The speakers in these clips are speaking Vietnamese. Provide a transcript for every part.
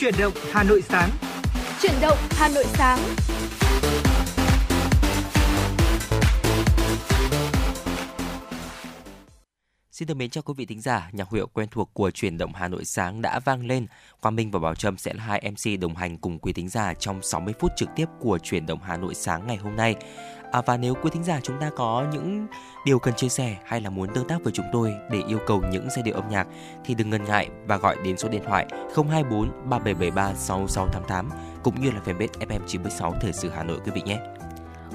Chuyển động Hà Nội sáng. Chuyển động Hà Nội sáng. Xin được mến chào quý vị thính giả, nhạc hiệu quen thuộc của chuyển động Hà Nội sáng đã vang lên. Quang Minh và Bảo Trâm sẽ là hai MC đồng hành cùng quý thính giả trong 60 phút trực tiếp của chuyển động Hà Nội sáng ngày hôm nay. À, và nếu quý thính giả chúng ta có những điều cần chia sẻ hay là muốn tương tác với chúng tôi để yêu cầu những giai điệu âm nhạc thì đừng ngần ngại và gọi đến số điện thoại 024 3773 6688 cũng như là fanpage FM 96 Thời sự Hà Nội quý vị nhé.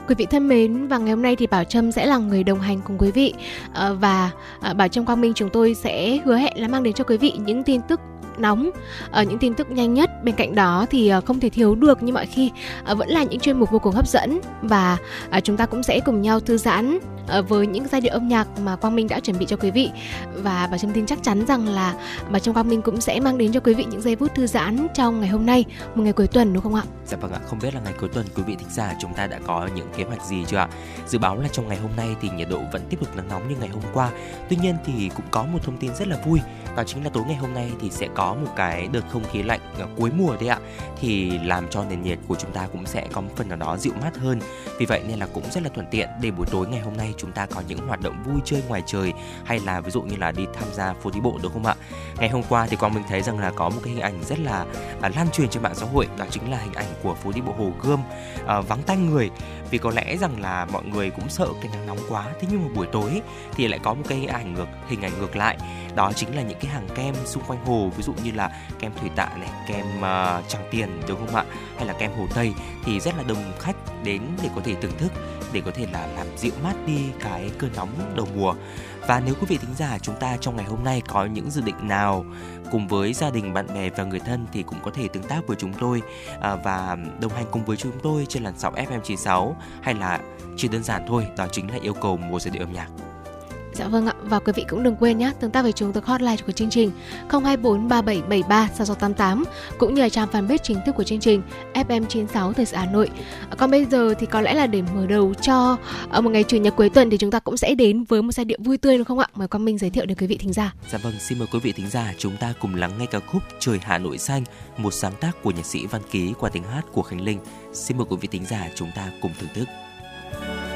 Quý vị thân mến, và ngày hôm nay thì Bảo Trâm sẽ là người đồng hành cùng quý vị ờ, và ờ, Bảo Trâm Quang Minh chúng tôi sẽ hứa hẹn là mang đến cho quý vị những tin tức nóng ở những tin tức nhanh nhất bên cạnh đó thì ờ, không thể thiếu được như mọi khi ờ, vẫn là những chuyên mục vô cùng hấp dẫn và chúng ta cũng sẽ cùng nhau thư giãn với những giai điệu âm nhạc mà Quang Minh đã chuẩn bị cho quý vị và bà Trâm tin chắc chắn rằng là bà Trâm Quang Minh cũng sẽ mang đến cho quý vị những giây phút thư giãn trong ngày hôm nay một ngày cuối tuần đúng không ạ? Dạ vâng ạ, không biết là ngày cuối tuần quý vị thính giả chúng ta đã có những kế hoạch gì chưa ạ? Dự báo là trong ngày hôm nay thì nhiệt độ vẫn tiếp tục nắng nóng như ngày hôm qua. Tuy nhiên thì cũng có một thông tin rất là vui đó chính là tối ngày hôm nay thì sẽ có có một cái đợt không khí lạnh ờ, cuối mùa đấy ạ thì làm cho nền nhiệt của chúng ta cũng sẽ có một phần nào đó dịu mát hơn. Vì vậy nên là cũng rất là thuận tiện để buổi tối ngày hôm nay chúng ta có những hoạt động vui chơi ngoài trời hay là ví dụ như là đi tham gia phố đi bộ đúng không ạ? Ngày hôm qua thì quang minh thấy rằng là có một cái hình ảnh rất là à, lan truyền trên mạng xã hội đó chính là hình ảnh của phố đi bộ hồ gươm à, vắng tanh người vì có lẽ rằng là mọi người cũng sợ cái nắng nóng quá. Thế nhưng mà buổi tối thì lại có một cái ảnh ngược hình ảnh ngược lại. Đó chính là những cái hàng kem xung quanh hồ. Ví dụ như là kem thủy tạ này kem uh, tràng tiền đúng không ạ? Hay là kem hồ tây thì rất là đông khách đến để có thể thưởng thức để có thể là làm dịu mát đi cái cơn nóng đầu mùa và nếu quý vị thính giả chúng ta trong ngày hôm nay có những dự định nào cùng với gia đình, bạn bè và người thân thì cũng có thể tương tác với chúng tôi à, và đồng hành cùng với chúng tôi trên làn sóng FM 96 hay là chỉ đơn giản thôi, đó chính là yêu cầu một giai điệu âm nhạc. Dạ vâng ạ, và quý vị cũng đừng quên nhé, tương tác với chúng tôi hotline của chương trình 024 3773 6688 cũng như là trang fanpage chính thức của chương trình FM96 Thời sự Hà Nội. Còn bây giờ thì có lẽ là để mở đầu cho ờ, một ngày chủ nhật cuối tuần thì chúng ta cũng sẽ đến với một giai điệu vui tươi đúng không ạ? Mời Quang Minh giới thiệu đến quý vị thính giả. Dạ vâng, xin mời quý vị thính giả chúng ta cùng lắng nghe ca khúc Trời Hà Nội xanh, một sáng tác của nhạc sĩ Văn Ký qua tiếng hát của Khánh Linh. Xin mời quý vị thính giả chúng ta cùng thưởng thức. Thank you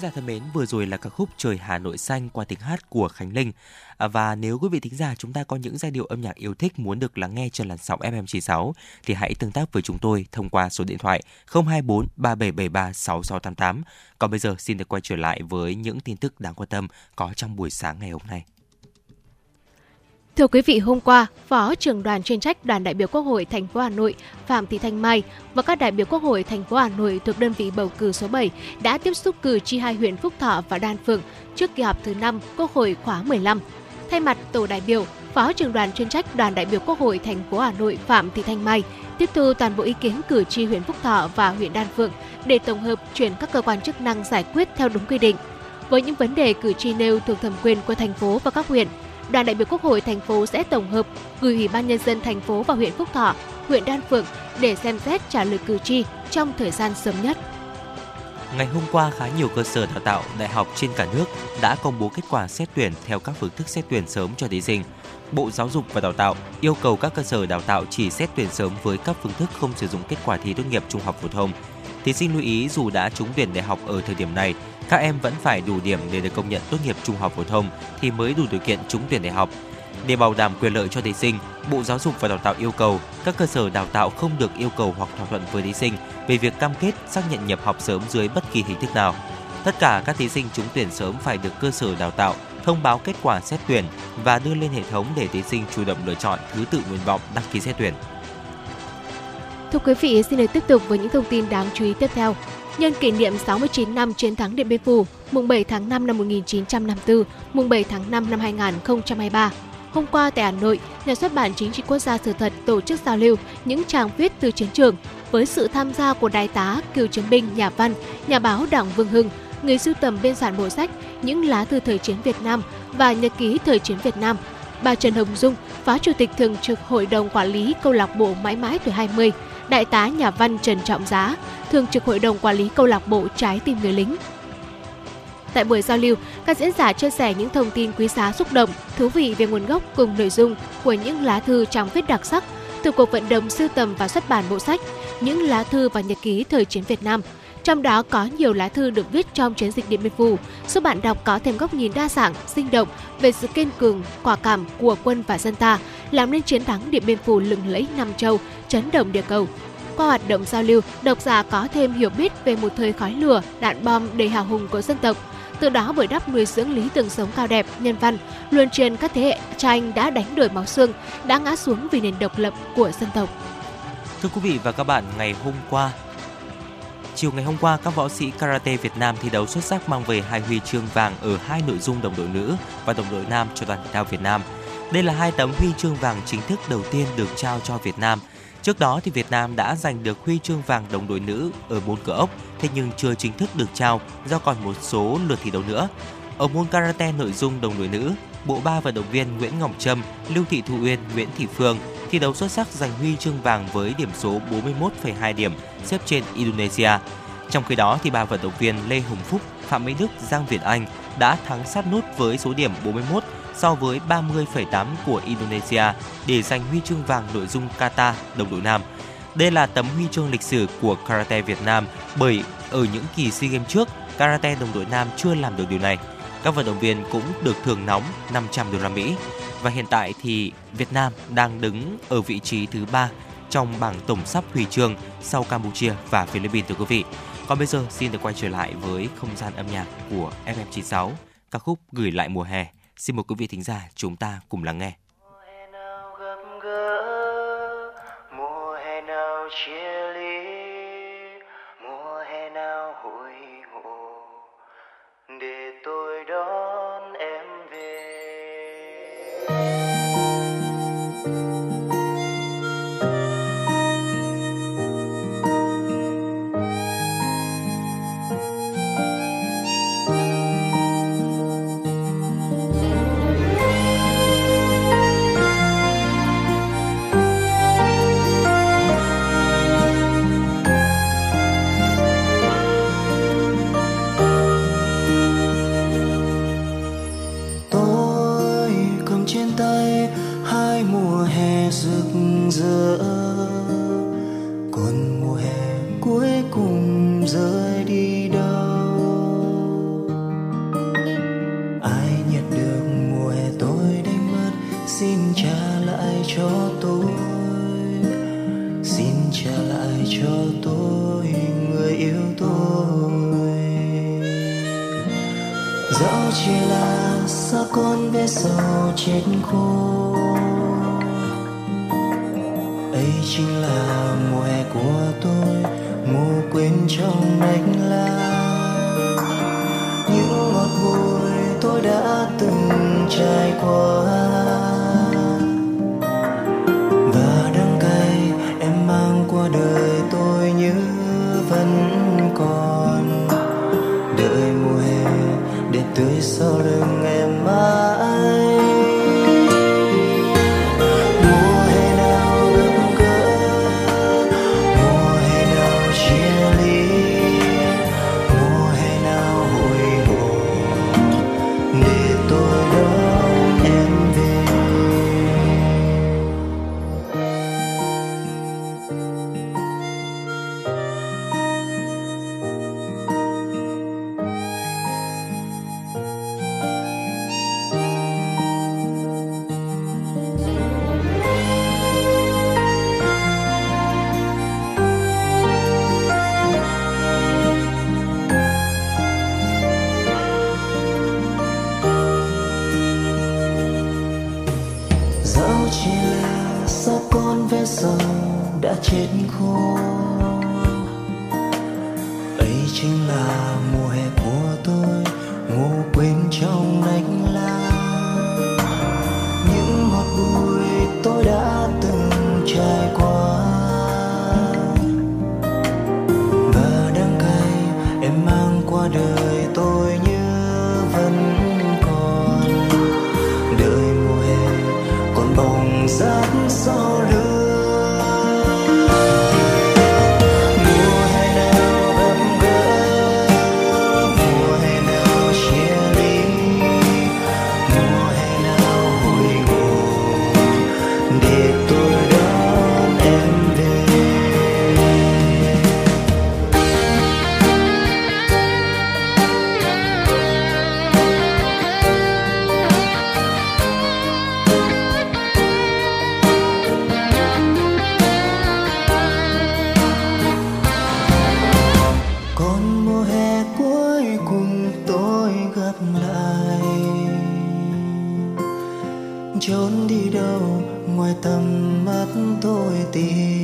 thính giả thân mến, vừa rồi là ca khúc Trời Hà Nội xanh qua tiếng hát của Khánh Linh. À, và nếu quý vị thính giả chúng ta có những giai điệu âm nhạc yêu thích muốn được lắng nghe trên làn sóng FM96 thì hãy tương tác với chúng tôi thông qua số điện thoại 024 3773 6688. Còn bây giờ xin được quay trở lại với những tin tức đáng quan tâm có trong buổi sáng ngày hôm nay. Thưa quý vị, hôm qua, Phó trưởng đoàn chuyên trách Đoàn đại biểu Quốc hội thành phố Hà Nội Phạm Thị Thanh Mai và các đại biểu Quốc hội thành phố Hà Nội thuộc đơn vị bầu cử số 7 đã tiếp xúc cử tri hai huyện Phúc Thọ và Đan Phượng trước kỳ họp thứ 5 Quốc hội khóa 15. Thay mặt tổ đại biểu, Phó trưởng đoàn chuyên trách Đoàn đại biểu Quốc hội thành phố Hà Nội Phạm Thị Thanh Mai tiếp thu toàn bộ ý kiến cử tri huyện Phúc Thọ và huyện Đan Phượng để tổng hợp chuyển các cơ quan chức năng giải quyết theo đúng quy định. Với những vấn đề cử tri nêu thuộc thẩm quyền của thành phố và các huyện, đoàn đại biểu Quốc hội thành phố sẽ tổng hợp gửi Ủy ban nhân dân thành phố và huyện Phúc Thọ, huyện Đan Phượng để xem xét trả lời cử tri trong thời gian sớm nhất. Ngày hôm qua, khá nhiều cơ sở đào tạo, đại học trên cả nước đã công bố kết quả xét tuyển theo các phương thức xét tuyển sớm cho thí sinh. Bộ Giáo dục và Đào tạo yêu cầu các cơ sở đào tạo chỉ xét tuyển sớm với các phương thức không sử dụng kết quả thi tốt nghiệp trung học phổ thông. Thí sinh lưu ý dù đã trúng tuyển đại học ở thời điểm này, các em vẫn phải đủ điểm để được công nhận tốt nghiệp trung học phổ thông thì mới đủ điều kiện trúng tuyển đại học. Để bảo đảm quyền lợi cho thí sinh, Bộ Giáo dục và Đào tạo yêu cầu các cơ sở đào tạo không được yêu cầu hoặc thỏa thuận với thí sinh về việc cam kết xác nhận nhập học sớm dưới bất kỳ hình thức nào. Tất cả các thí sinh trúng tuyển sớm phải được cơ sở đào tạo thông báo kết quả xét tuyển và đưa lên hệ thống để thí sinh chủ động lựa chọn thứ tự nguyện vọng đăng ký xét tuyển. Thưa quý vị, xin được tiếp tục với những thông tin đáng chú ý tiếp theo. Nhân kỷ niệm 69 năm chiến thắng Điện Biên Phủ, mùng 7 tháng 5 năm 1954, mùng 7 tháng 5 năm 2023, Hôm qua tại Hà Nội, Nhà xuất bản Chính trị Quốc gia Sự thật tổ chức giao lưu những trang viết từ chiến trường với sự tham gia của đại tá, cựu chiến binh, nhà văn, nhà báo Đảng Vương Hưng, người sưu tầm biên soạn bộ sách Những lá thư thời chiến Việt Nam và Nhật ký thời chiến Việt Nam. Bà Trần Hồng Dung, Phó Chủ tịch Thường trực Hội đồng Quản lý Câu lạc bộ Mãi mãi tuổi 20, Đại tá nhà văn Trần Trọng Giá, Thường trực Hội đồng Quản lý Câu lạc bộ Trái tim người lính, Tại buổi giao lưu, các diễn giả chia sẻ những thông tin quý giá xúc động, thú vị về nguồn gốc cùng nội dung của những lá thư trong viết đặc sắc từ cuộc vận động sưu tầm và xuất bản bộ sách Những lá thư và nhật ký thời chiến Việt Nam. Trong đó có nhiều lá thư được viết trong chiến dịch Điện Biên Phủ, giúp bạn đọc có thêm góc nhìn đa dạng, sinh động về sự kiên cường, quả cảm của quân và dân ta, làm nên chiến thắng Điện Biên Phủ lừng lẫy Nam Châu, chấn động địa cầu. Qua hoạt động giao lưu, độc giả có thêm hiểu biết về một thời khói lửa, đạn bom đầy hào hùng của dân tộc, từ đó bồi đắp nuôi dưỡng lý tưởng sống cao đẹp, nhân văn, luôn truyền các thế hệ cha anh đã đánh đổi máu xương, đã ngã xuống vì nền độc lập của dân tộc. Thưa quý vị và các bạn, ngày hôm qua, Chiều ngày hôm qua, các võ sĩ karate Việt Nam thi đấu xuất sắc mang về hai huy chương vàng ở hai nội dung đồng đội nữ và đồng đội nam cho đoàn thể thao Việt Nam. Đây là hai tấm huy chương vàng chính thức đầu tiên được trao cho Việt Nam Trước đó thì Việt Nam đã giành được huy chương vàng đồng đội nữ ở môn cửa ốc, thế nhưng chưa chính thức được trao do còn một số lượt thi đấu nữa. Ở môn karate nội dung đồng đội nữ, bộ ba vận động viên Nguyễn Ngọc Trâm, Lưu Thị Thu Uyên, Nguyễn Thị Phương thi đấu xuất sắc giành huy chương vàng với điểm số 41,2 điểm, xếp trên Indonesia. Trong khi đó thì ba vận động viên Lê Hồng Phúc, Phạm Mỹ Đức, Giang Việt Anh đã thắng sát nút với số điểm 41 so với 30,8 của Indonesia để giành huy chương vàng nội dung kata đồng đội nam. Đây là tấm huy chương lịch sử của karate Việt Nam bởi ở những kỳ SEA Games trước, karate đồng đội nam chưa làm được điều này. Các vận động viên cũng được thưởng nóng 500 đô la Mỹ và hiện tại thì Việt Nam đang đứng ở vị trí thứ ba trong bảng tổng sắp huy chương sau Campuchia và Philippines thưa quý vị. Còn bây giờ xin được quay trở lại với không gian âm nhạc của FM96, ca khúc Gửi lại mùa hè Xin mời quý vị thính giả chúng ta cùng lắng nghe. Trốn đi đâu ngoài tầm mắt tôi tìm.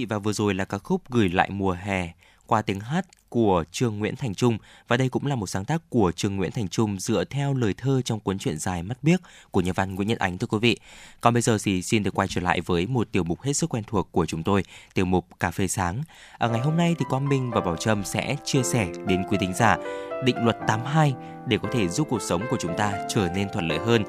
Vị và vừa rồi là ca khúc Gửi lại mùa hè qua tiếng hát của Trương Nguyễn Thành Trung và đây cũng là một sáng tác của Trương Nguyễn Thành Trung dựa theo lời thơ trong cuốn truyện dài Mắt biếc của nhà văn Nguyễn Nhật Ánh thưa quý vị. Còn bây giờ thì xin được quay trở lại với một tiểu mục hết sức quen thuộc của chúng tôi, tiểu mục Cà phê sáng. Ở ngày hôm nay thì Quang Minh và Bảo Trâm sẽ chia sẻ đến quý thính giả định luật 82 để có thể giúp cuộc sống của chúng ta trở nên thuận lợi hơn.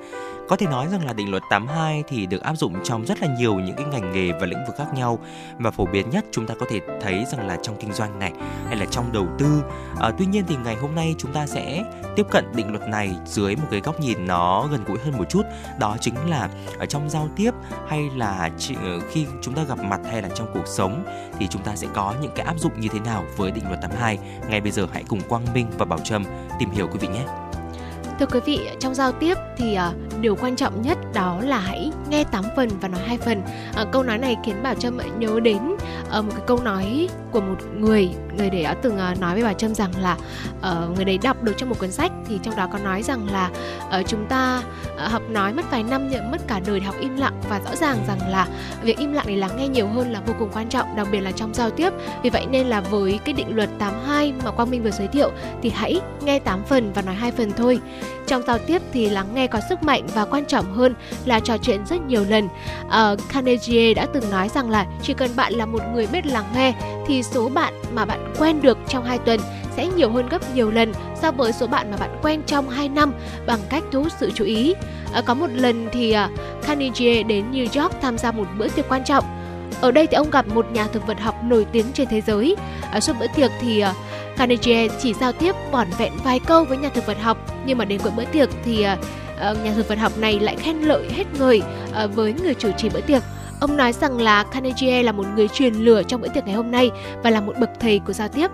Có thể nói rằng là định luật 82 thì được áp dụng trong rất là nhiều những cái ngành nghề và lĩnh vực khác nhau và phổ biến nhất chúng ta có thể thấy rằng là trong kinh doanh này hay là trong đầu tư. À, tuy nhiên thì ngày hôm nay chúng ta sẽ tiếp cận định luật này dưới một cái góc nhìn nó gần gũi hơn một chút. Đó chính là ở trong giao tiếp hay là ờ, khi chúng ta gặp mặt hay là trong cuộc sống thì chúng ta sẽ có những cái áp dụng như thế nào với định luật 82. Ngay bây giờ hãy cùng Quang Minh và Bảo Trâm tìm hiểu quý vị nhé. thưa quý vị trong giao tiếp thì uh, điều quan trọng nhất đó là hãy nghe 8 phần và nói hai phần uh, câu nói này khiến bảo trâm nhớ đến uh, một cái câu nói của một người người đấy đã từng uh, nói với bà trâm rằng là uh, người đấy đọc được trong một cuốn sách thì trong đó có nói rằng là uh, chúng ta uh, học nói mất vài năm nhưng mất cả đời để học im lặng và rõ ràng rằng là việc im lặng để lắng nghe nhiều hơn là vô cùng quan trọng đặc biệt là trong giao tiếp. Vì vậy nên là với cái định luật 82 mà Quang Minh vừa giới thiệu thì hãy nghe 8 phần và nói hai phần thôi. Trong giao tiếp thì lắng nghe có sức mạnh và quan trọng hơn là trò chuyện rất nhiều lần. Uh, Carnegie đã từng nói rằng là chỉ cần bạn là một người biết lắng nghe thì số bạn mà bạn quen được trong 2 tuần sẽ nhiều hơn gấp nhiều lần so với số bạn mà bạn quen trong 2 năm bằng cách thu hút sự chú ý. À, có một lần thì à, Carnegie đến New York tham gia một bữa tiệc quan trọng. Ở đây thì ông gặp một nhà thực vật học nổi tiếng trên thế giới. Ở suốt bữa tiệc thì à, Carnegie chỉ giao tiếp vỏn vẹn vài câu với nhà thực vật học, nhưng mà đến cuối bữa tiệc thì à, ờ, nhà thực vật học này lại khen lợi hết người ờ, với người chủ trì bữa tiệc. Ông nói rằng là Carnegie là một người truyền lửa trong bữa tiệc ngày hôm nay và là một bậc thầy của giao tiếp.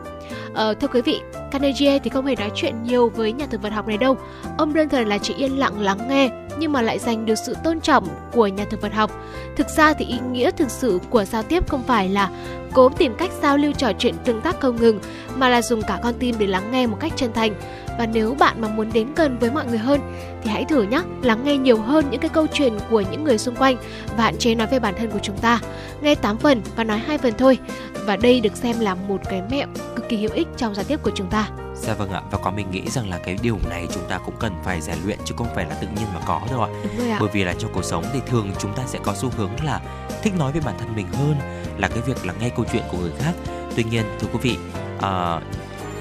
Ờ, thưa quý vị, Carnegie thì không hề nói chuyện nhiều với nhà thực vật học này đâu. Ông đơn thuần là chỉ yên lặng lắng nghe nhưng mà lại giành được sự tôn trọng của nhà thực vật học. Thực ra thì ý nghĩa thực sự của giao tiếp không phải là cố tìm cách giao lưu trò chuyện tương tác không ngừng mà là dùng cả con tim để lắng nghe một cách chân thành và nếu bạn mà muốn đến gần với mọi người hơn thì hãy thử nhé lắng nghe nhiều hơn những cái câu chuyện của những người xung quanh và hạn chế nói về bản thân của chúng ta nghe 8 phần và nói hai phần thôi và đây được xem là một cái mẹo kỳ hữu ích trong giao tiếp của chúng ta Dạ vâng ạ và có mình nghĩ rằng là cái điều này chúng ta cũng cần phải rèn luyện chứ không phải là tự nhiên mà có đâu ạ. Đúng rồi ạ. Bởi vì là trong cuộc sống thì thường chúng ta sẽ có xu hướng là thích nói về bản thân mình hơn là cái việc là nghe câu chuyện của người khác. Tuy nhiên thưa quý vị, uh,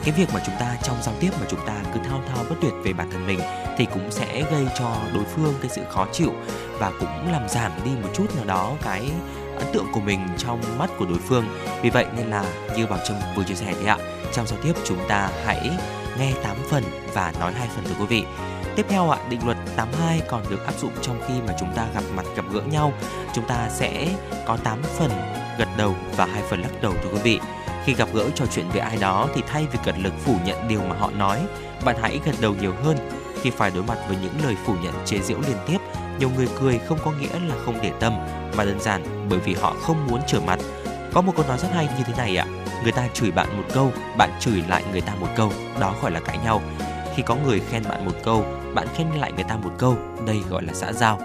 cái việc mà chúng ta trong giao tiếp mà chúng ta cứ thao thao bất tuyệt về bản thân mình thì cũng sẽ gây cho đối phương cái sự khó chịu và cũng làm giảm đi một chút nào đó cái ấn tượng của mình trong mắt của đối phương. Vì vậy nên là như Bảo Trâm vừa chia sẻ đấy ạ, trong giao tiếp chúng ta hãy nghe 8 phần và nói hai phần thưa quý vị. Tiếp theo ạ, định luật 82 còn được áp dụng trong khi mà chúng ta gặp mặt gặp gỡ nhau. Chúng ta sẽ có 8 phần gật đầu và hai phần lắc đầu thưa quý vị. Khi gặp gỡ trò chuyện với ai đó thì thay vì cật lực phủ nhận điều mà họ nói, bạn hãy gật đầu nhiều hơn. Khi phải đối mặt với những lời phủ nhận chế giễu liên tiếp, nhiều người cười không có nghĩa là không để tâm, mà đơn giản bởi vì họ không muốn trở mặt. Có một câu nói rất hay như thế này ạ, người ta chửi bạn một câu, bạn chửi lại người ta một câu, đó gọi là cãi nhau. Khi có người khen bạn một câu, bạn khen lại người ta một câu, đây gọi là xã giao.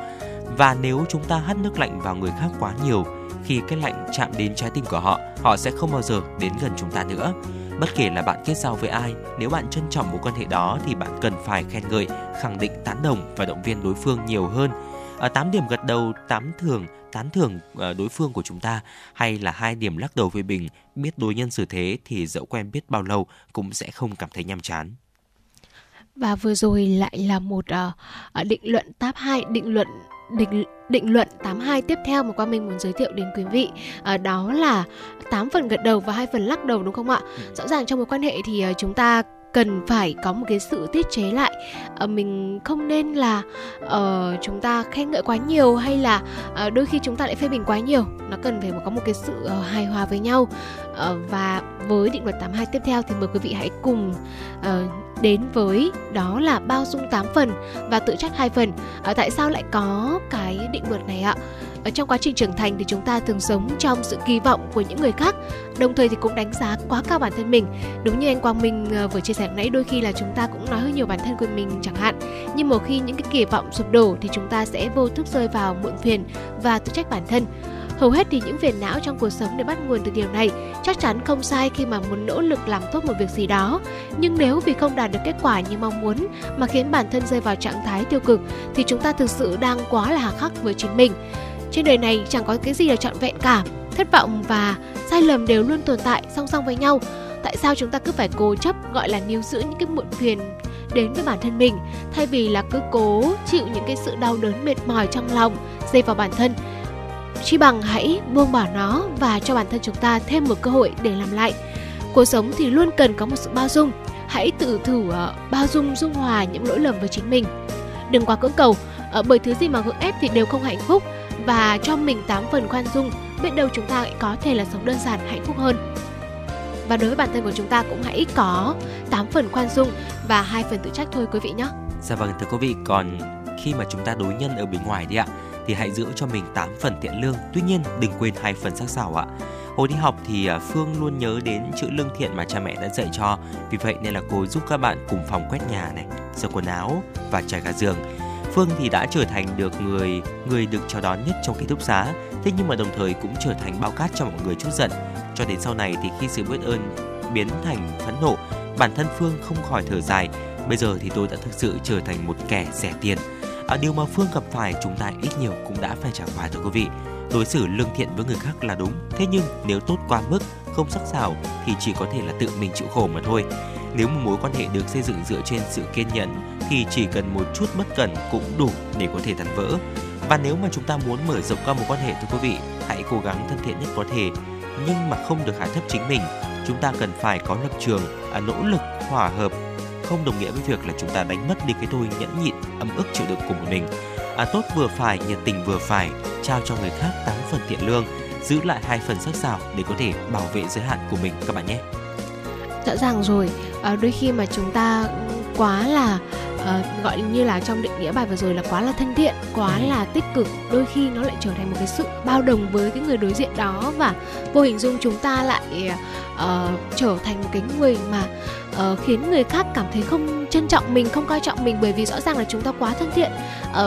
Và nếu chúng ta hắt nước lạnh vào người khác quá nhiều, khi cái lạnh chạm đến trái tim của họ, họ sẽ không bao giờ đến gần chúng ta nữa. Bất kể là bạn kết giao với ai, nếu bạn trân trọng mối quan hệ đó thì bạn cần phải khen ngợi, khẳng định tán đồng và động viên đối phương nhiều hơn. Ở 8 điểm gật đầu, 8 thường tán thưởng ờ, đối phương của chúng ta hay là hai điểm lắc đầu với bình, biết đối nhân xử thế thì dẫu quen biết bao lâu cũng sẽ không cảm thấy nhàm chán. Và vừa rồi lại là một uh, định luận tab 2, định luận định định luận 82 tiếp theo mà Quang Minh muốn giới thiệu đến quý vị à, đó là 8 phần gật đầu và hai phần lắc đầu đúng không ạ? Ừ. Rõ ràng trong mối quan hệ thì uh, chúng ta cần phải có một cái sự tiết chế lại uh, mình không nên là uh, chúng ta khen ngợi quá nhiều hay là uh, đôi khi chúng ta lại phê bình quá nhiều nó cần phải có một cái sự uh, hài hòa với nhau uh, và với định luật 82 tiếp theo thì mời quý vị hãy cùng uh, đến với đó là bao dung 8 phần và tự trách hai phần. À, tại sao lại có cái định luật này ạ? Ở trong quá trình trưởng thành thì chúng ta thường sống trong sự kỳ vọng của những người khác, đồng thời thì cũng đánh giá quá cao bản thân mình. Đúng như anh Quang Minh ờ, vừa chia sẻ nãy, đôi khi là chúng ta cũng nói hơi nhiều bản thân của mình chẳng hạn. Nhưng một khi những cái kỳ vọng sụp đổ thì chúng ta sẽ vô thức rơi vào muộn phiền và tự trách bản thân. Hầu hết thì những phiền não trong cuộc sống đều bắt nguồn từ điều này. Chắc chắn không sai khi mà muốn nỗ lực làm tốt một việc gì đó. Nhưng nếu vì không đạt được kết quả như mong muốn mà khiến bản thân rơi vào trạng thái tiêu cực, thì chúng ta thực sự đang quá là hà khắc với chính mình. Trên đời này chẳng có cái gì là trọn vẹn cả. Thất vọng và sai lầm đều luôn tồn tại, song song với nhau. Tại sao chúng ta cứ phải cố chấp, gọi là níu giữ những cái muộn phiền đến với bản thân mình, thay vì là cứ cố chịu những cái sự đau đớn mệt mỏi trong lòng, dây vào bản thân Chi bằng hãy buông bỏ nó và cho bản thân chúng ta thêm một cơ hội để làm lại. Cuộc sống thì luôn cần có một sự bao dung. Hãy tự thử uh, bao dung dung hòa những lỗi lầm với chính mình. Đừng quá cưỡng cầu, uh, bởi thứ gì mà gượng ép thì đều không hạnh phúc và cho mình tám phần khoan dung, biết đâu chúng ta lại có thể là sống đơn giản hạnh phúc hơn. và đối với bản thân của chúng ta cũng hãy có 8 phần khoan dung và hai phần tự trách thôi quý vị nhé. Dạ vâng thưa quý vị, còn khi mà chúng ta đối nhân ở bên ngoài đi ạ thì hãy giữ cho mình 8 phần thiện lương. Tuy nhiên đừng quên hai phần sắc sảo ạ. Hồi đi học thì à, Phương luôn nhớ đến chữ lương thiện mà cha mẹ đã dạy cho. Vì vậy nên là cô giúp các bạn cùng phòng quét nhà này, sửa quần áo và trải gà giường. Phương thì đã trở thành được người người được chào đón nhất trong ký túc xá. Thế nhưng mà đồng thời cũng trở thành bao cát cho mọi người chút giận. Cho đến sau này thì khi sự biết ơn biến thành phẫn nộ, bản thân Phương không khỏi thở dài. Bây giờ thì tôi đã thực sự trở thành một kẻ rẻ tiền. À, điều mà Phương gặp phải chúng ta ít nhiều cũng đã phải trải qua thưa quý vị. Đối xử lương thiện với người khác là đúng thế nhưng nếu tốt quá mức không sắc sảo thì chỉ có thể là tự mình chịu khổ mà thôi. Nếu một mối quan hệ được xây dựng dựa trên sự kiên nhẫn thì chỉ cần một chút bất cẩn cũng đủ để có thể tan vỡ. Và nếu mà chúng ta muốn mở rộng qua mối quan hệ thưa quý vị hãy cố gắng thân thiện nhất có thể. Nhưng mà không được hạ thấp chính mình chúng ta cần phải có lập trường à, nỗ lực hòa hợp không đồng nghĩa với việc là chúng ta đánh mất đi cái tôi nhẫn nhịn ấm ức chịu đựng của một mình. À, tốt vừa phải nhiệt tình vừa phải trao cho người khác 8 phần thiện lương giữ lại hai phần sắc sảo để có thể bảo vệ giới hạn của mình các bạn nhé. Rõ ràng rồi. À, đôi khi mà chúng ta quá là uh, gọi như là trong định nghĩa bài vừa rồi là quá là thân thiện quá ừ. là tích cực đôi khi nó lại trở thành một cái sự bao đồng với cái người đối diện đó và vô hình dung chúng ta lại uh, trở thành một cái người mà uh, khiến người khác cảm thấy không trân trọng mình không coi trọng mình bởi vì rõ ràng là chúng ta quá thân thiện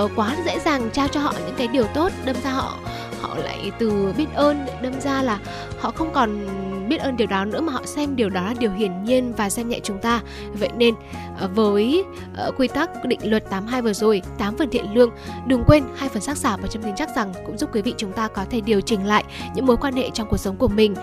uh, quá dễ dàng trao cho họ những cái điều tốt đâm ra họ họ lại từ biết ơn đâm ra là họ không còn biết ơn điều đó nữa mà họ xem điều đó là điều hiển nhiên và xem nhẹ chúng ta vậy nên ờ, với ờ, quy tắc định luật 82 vừa rồi 8 phần thiện lương đừng quên hai phần sắc sảo và châm tin chắc rằng cũng giúp quý vị chúng ta có thể điều chỉnh lại những mối quan hệ trong cuộc sống của mình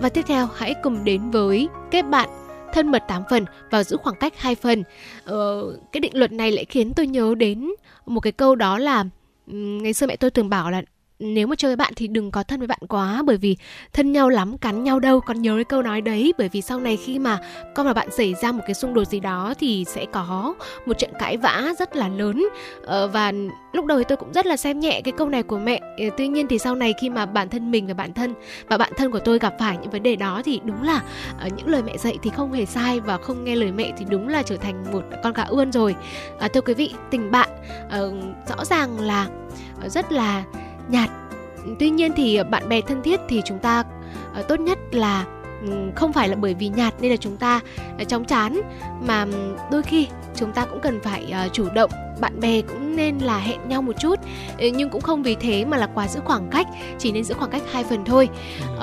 và tiếp theo hãy cùng đến với kết bạn thân mật 8 phần và giữ khoảng cách 2 phần. Ờ, cái định luật này lại khiến tôi nhớ đến một cái câu đó là ngày xưa mẹ tôi thường bảo là nếu mà chơi với bạn thì đừng có thân với bạn quá bởi vì thân nhau lắm cắn nhau đâu còn nhớ cái câu nói đấy. Bởi vì sau này khi mà con và bạn xảy ra một cái xung đột gì đó thì sẽ có một trận cãi vã rất là lớn. Ờ, và lúc đầu thì tôi cũng rất là xem nhẹ cái câu này của mẹ. Ờ, tuy nhiên thì sau này khi mà bản thân mình và bản thân và bạn thân của tôi gặp phải những vấn đề đó thì đúng là ờ, những lời mẹ dạy thì không hề sai và không nghe lời mẹ thì đúng là trở thành một con gà ươn rồi. À, thưa quý vị tình bạn ờ, rõ ràng là rất là nhạt. Tuy nhiên thì ờ, bạn bè thân thiết thì chúng ta ờ, tốt nhất là ừ, không phải là bởi vì nhạt nên là chúng ta ờ, chóng chán. Mà đôi khi chúng ta cũng cần phải chủ động bạn bè cũng nên là hẹn nhau một chút. Nhưng cũng không vì thế mà là quá giữ khoảng cách chỉ nên giữ khoảng cách hai phần thôi.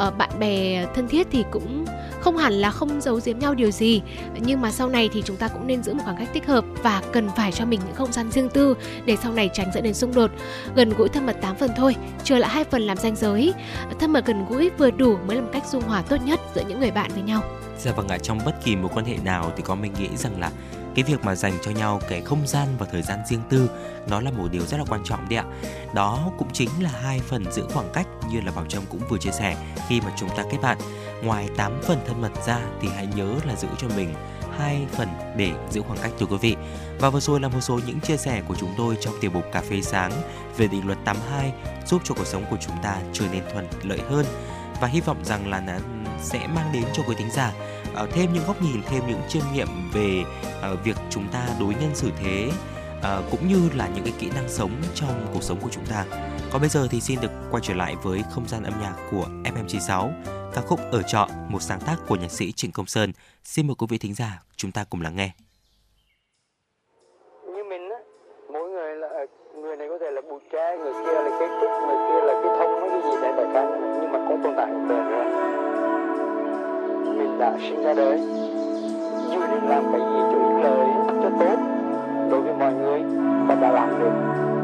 Uh, bạn bè thân thiết thì cũng không hẳn là không giấu giếm nhau điều gì nhưng mà sau này thì chúng ta cũng nên giữ một khoảng cách thích hợp và cần phải cho mình những không gian riêng tư để sau này tránh dẫn đến xung đột. Gần gũi thân mật 8 phần thôi chưa lại hai phần làm ranh giới. Thân mật gần gũi vừa đủ mới là một cách dung hòa tốt nhất giữa những người bạn với nhau. Dạ vâng ạ, trong bất kỳ mối quan hệ nào thì có mình nghĩ rằng là cái việc mà dành cho nhau cái không gian và thời gian riêng tư, nó là một điều rất là quan trọng đấy ạ. Đó cũng chính là hai phần giữ khoảng cách như là bảo trâm cũng vừa chia sẻ khi mà chúng ta kết bạn. Ngoài 8 phần thân mật ra thì hãy nhớ là giữ cho mình hai phần để giữ khoảng cách thưa quý vị. Và vừa rồi là một số những chia sẻ của chúng tôi trong tiểu mục cà phê sáng về định luật 82 giúp cho cuộc sống của chúng ta trở nên thuận lợi hơn. Và hy vọng rằng là nó sẽ mang đến cho quý thính giả uh, thêm những góc nhìn, thêm những chiêm nghiệm về uh, việc chúng ta đối nhân xử thế uh, cũng như là những cái kỹ năng sống trong cuộc sống của chúng ta. Còn bây giờ thì xin được quay trở lại với không gian âm nhạc của FM96 ca khúc Ở trọ, một sáng tác của nhạc sĩ Trịnh Công Sơn. Xin mời quý vị thính giả chúng ta cùng lắng nghe. Như mình á, mỗi người là người này có thể là bụi tre, người kia là cái cúc, người kia là cái thông, mấy cái gì đấy đại ca nhưng mà có tồn tại một đời đã sinh ra đời, dự định làm cái gì cho ích lợi, cho tốt đối với mọi người và đã làm được.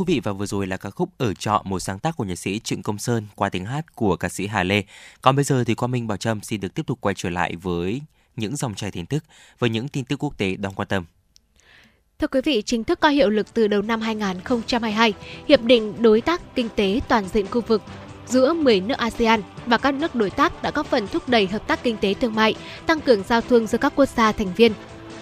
Quý vị và vừa rồi là ca khúc Ở trọ một sáng tác của nhạc sĩ Trịnh Công Sơn qua tiếng hát của ca sĩ Hà Lê. Còn bây giờ thì Quang Minh Bảo Trâm xin được tiếp tục quay trở lại với những dòng chảy tin tức với những tin tức quốc tế đáng quan tâm. Thưa quý vị, chính thức có hiệu lực từ đầu năm 2022, Hiệp định Đối tác Kinh tế Toàn diện khu vực giữa 10 nước ASEAN và các nước đối tác đã góp phần thúc đẩy hợp tác kinh tế thương mại, tăng cường giao thương giữa các quốc gia thành viên.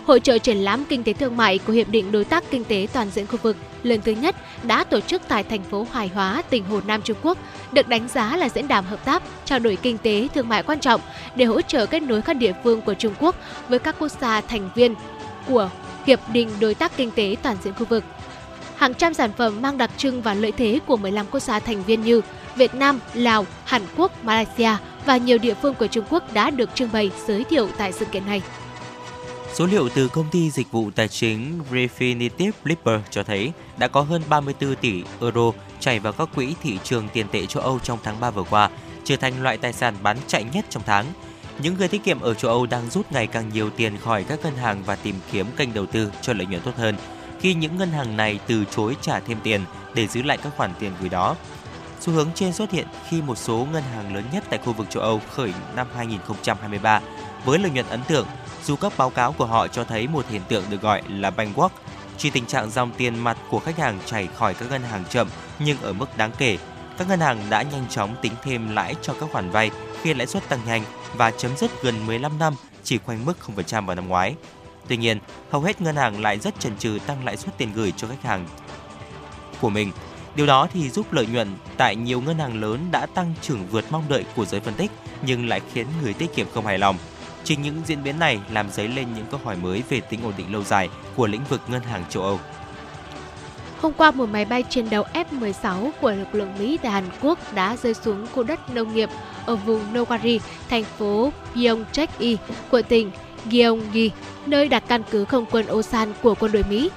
Hội trợ triển lãm kinh tế thương mại của Hiệp định Đối tác Kinh tế Toàn diện khu vực lần thứ nhất đã tổ chức tại thành phố Hoài Hóa, tỉnh Hồ Nam Trung Quốc, được đánh giá là diễn đàn hợp tác, trao đổi kinh tế thương mại quan trọng để hỗ trợ kết nối các địa phương của Trung Quốc với các quốc gia thành viên của Hiệp định Đối tác Kinh tế Toàn diện khu vực. Hàng trăm sản phẩm mang đặc trưng và lợi thế của 15 quốc gia thành viên như Việt Nam, Lào, Hàn Quốc, Malaysia và nhiều địa phương của Trung Quốc đã được trưng bày giới thiệu tại sự kiện này. Số liệu từ công ty dịch vụ tài chính Refinitiv Flipper cho thấy đã có hơn 34 tỷ euro chảy vào các quỹ thị trường tiền tệ châu Âu trong tháng 3 vừa qua, trở thành loại tài sản bán chạy nhất trong tháng. Những người tiết kiệm ở châu Âu đang rút ngày càng nhiều tiền khỏi các ngân hàng và tìm kiếm kênh đầu tư cho lợi nhuận tốt hơn, khi những ngân hàng này từ chối trả thêm tiền để giữ lại các khoản tiền gửi đó. Xu hướng trên xuất hiện khi một số ngân hàng lớn nhất tại khu vực châu Âu khởi năm 2023 với lợi nhuận ấn tượng, dù các báo cáo của họ cho thấy một hiện tượng được gọi là bankrupt, chỉ tình trạng dòng tiền mặt của khách hàng chảy khỏi các ngân hàng chậm nhưng ở mức đáng kể. Các ngân hàng đã nhanh chóng tính thêm lãi cho các khoản vay khi lãi suất tăng nhanh và chấm dứt gần 15 năm chỉ quanh mức 0% vào năm ngoái. Tuy nhiên, hầu hết ngân hàng lại rất chần chừ tăng lãi suất tiền gửi cho khách hàng của mình. Điều đó thì giúp lợi nhuận tại nhiều ngân hàng lớn đã tăng trưởng vượt mong đợi của giới phân tích nhưng lại khiến người tiết kiệm không hài lòng. Chính những diễn biến này làm dấy lên những câu hỏi mới về tính ổn định lâu dài của lĩnh vực ngân hàng châu Âu. Hôm qua, một máy bay chiến đấu F-16 của lực lượng Mỹ tại Hàn Quốc đã rơi xuống khu đất nông nghiệp ở vùng Nowari, thành phố Pyeongtaek-i của tỉnh Gyeonggi, nơi đặt căn cứ không quân Osan của quân đội Mỹ.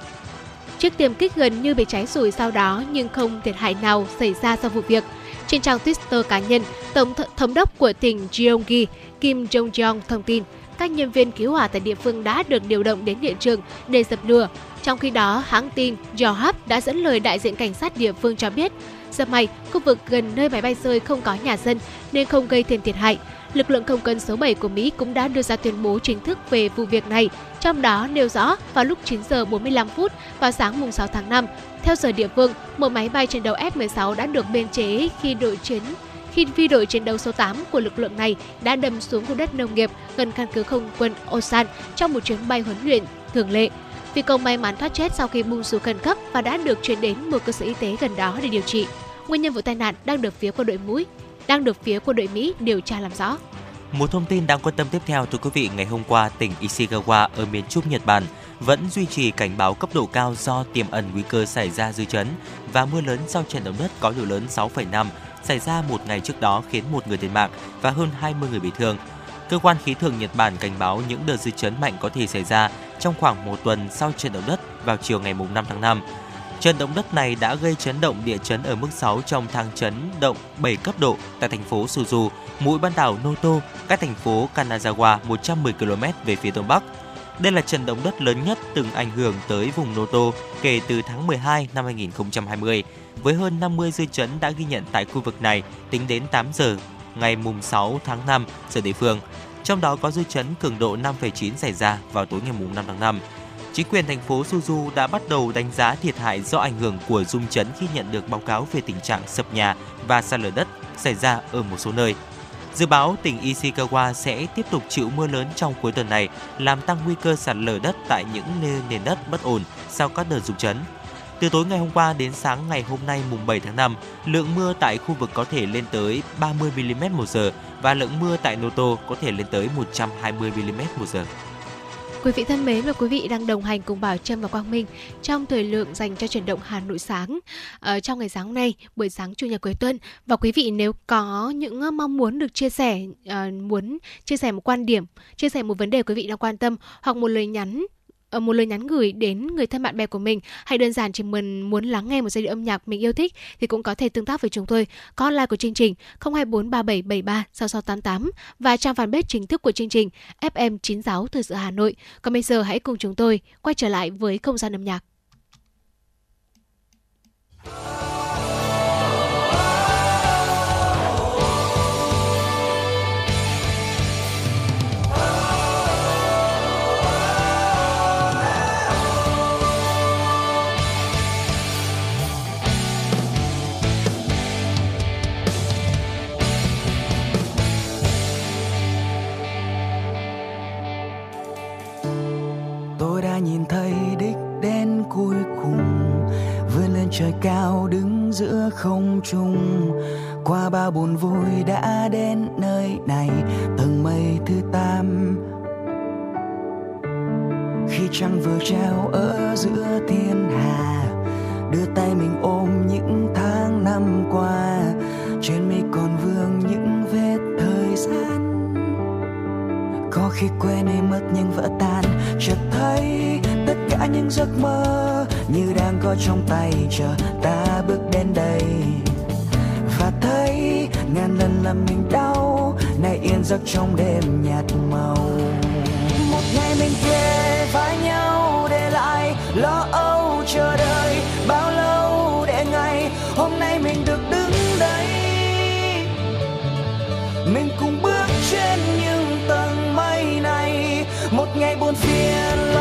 Chiếc tiêm kích gần như bị cháy rụi sau đó nhưng không thiệt hại nào xảy ra sau vụ việc. Trên trang Twitter cá nhân, Tổng th- thống đốc của tỉnh Gyeonggi, Kim Jong-jong thông tin các nhân viên cứu hỏa tại địa phương đã được điều động đến hiện trường để dập lửa. Trong khi đó, hãng tin Yonhap đã dẫn lời đại diện cảnh sát địa phương cho biết, rất may, khu vực gần nơi máy bay rơi không có nhà dân nên không gây thêm thiệt hại. Lực lượng không quân số 7 của Mỹ cũng đã đưa ra tuyên bố chính thức về vụ việc này, trong đó nêu rõ vào lúc 9 giờ 45 phút vào sáng mùng 6 tháng 5, theo giờ địa phương, một máy bay chiến đấu F-16 đã được biên chế khi đội chiến khi phi đội chiến đấu số 8 của lực lượng này đã đâm xuống khu đất nông nghiệp gần căn cứ không quân Osan trong một chuyến bay huấn luyện thường lệ. Phi công may mắn thoát chết sau khi bung xuống khẩn cấp và đã được chuyển đến một cơ sở y tế gần đó để điều trị. Nguyên nhân vụ tai nạn đang được phía quân đội Mỹ đang được phía quân đội Mỹ điều tra làm rõ. Một thông tin đáng quan tâm tiếp theo thưa quý vị, ngày hôm qua tỉnh Ishikawa ở miền Trung Nhật Bản vẫn duy trì cảnh báo cấp độ cao do tiềm ẩn nguy cơ xảy ra dư chấn và mưa lớn sau trận động đất có độ lớn 6,5 xảy ra một ngày trước đó khiến một người thiệt mạng và hơn 20 người bị thương. Cơ quan khí tượng Nhật Bản cảnh báo những đợt dư chấn mạnh có thể xảy ra trong khoảng một tuần sau trận động đất vào chiều ngày 5 tháng 5. Trận động đất này đã gây chấn động địa chấn ở mức 6 trong thang chấn động 7 cấp độ tại thành phố Suzu, mũi bán đảo Noto, cách thành phố Kanazawa 110 km về phía đông bắc. Đây là trận động đất lớn nhất từng ảnh hưởng tới vùng Noto kể từ tháng 12 năm 2020, với hơn 50 dư chấn đã ghi nhận tại khu vực này tính đến 8 giờ ngày mùng 6 tháng 5 giờ địa phương. Trong đó có dư chấn cường độ 5,9 xảy ra vào tối ngày mùng 5 tháng 5. Chính quyền thành phố Suzu đã bắt đầu đánh giá thiệt hại do ảnh hưởng của rung chấn khi nhận được báo cáo về tình trạng sập nhà và sạt lở đất xảy ra ở một số nơi. Dự báo tỉnh Ishikawa sẽ tiếp tục chịu mưa lớn trong cuối tuần này, làm tăng nguy cơ sạt lở đất tại những nơi nền đất bất ổn sau các đợt rung chấn. Từ tối ngày hôm qua đến sáng ngày hôm nay mùng 7 tháng 5, lượng mưa tại khu vực có thể lên tới 30 mm một giờ và lượng mưa tại Noto có thể lên tới 120 mm một giờ. Quý vị thân mến và quý vị đang đồng hành cùng Bảo Trâm và Quang Minh trong thời lượng dành cho chuyển động Hà Nội sáng ở trong ngày sáng hôm nay, buổi sáng chủ nhật cuối tuần. Và quý vị nếu có những mong muốn được chia sẻ, uh, muốn chia sẻ một quan điểm, chia sẻ một vấn đề quý vị đang quan tâm hoặc một lời nhắn Ờ, một lời nhắn gửi đến người thân bạn bè của mình hay đơn giản chỉ mình muốn lắng nghe một giai điệu âm nhạc mình yêu thích thì cũng có thể tương tác với chúng tôi có online của chương trình 0243773 6688 và trang fanpage chính thức của chương trình FM 96 Thời sự Hà Nội. Còn bây giờ hãy cùng chúng tôi quay trở lại với không gian âm nhạc. Trời cao đứng giữa không trung. Qua bao buồn vui đã đến nơi này, tầng mây thứ tám. Khi trăng vừa treo ở giữa thiên hà, đưa tay mình ôm những tháng năm qua. Trên mi còn vương những vết thời gian. Có khi quên đi mất nhưng vỡ tan chợt thấy tất cả những giấc mơ như đang có trong tay chờ ta bước đến đây. Và thấy ngàn lần làm mình đau, nay yên giấc trong đêm nhạt màu. Một ngày mình kề vai nhau để lại lo âu chờ đợi bao lâu để ngày hôm nay mình được đứng đây. Mình cùng phiền lo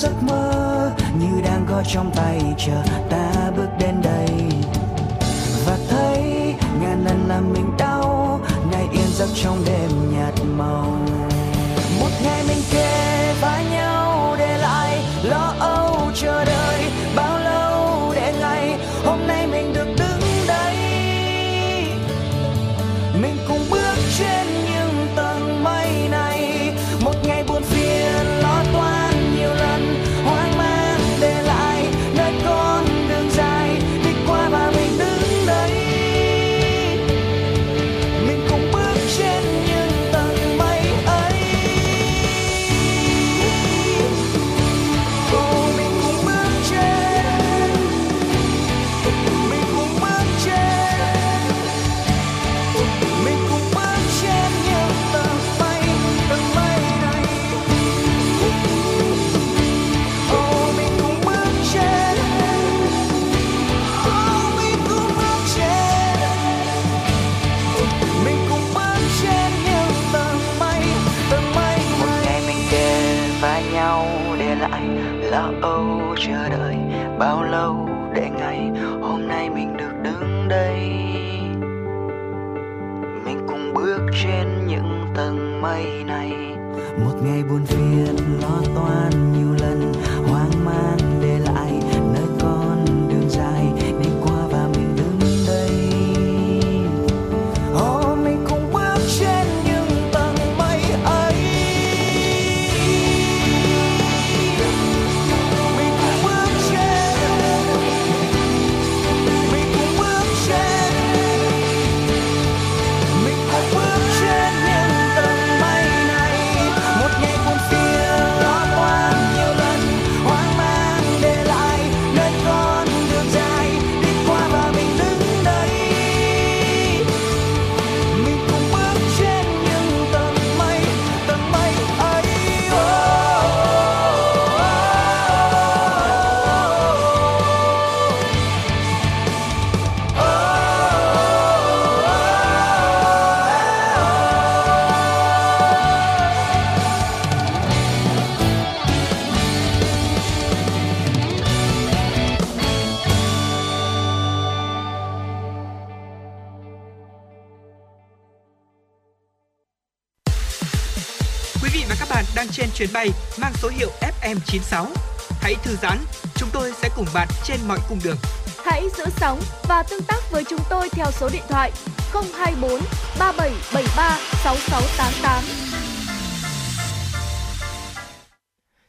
giấc mơ như đang có trong tay chờ ta bước đến đây. Và thấy ngàn lần làm mình đau, ngày yên giấc trong đêm. Chuyến bay mang số hiệu FM96. Hãy thư giãn, chúng tôi sẽ cùng bạn trên mọi cung đường. Hãy giữ sóng và tương tác với chúng tôi theo số điện thoại 024 3773 6688.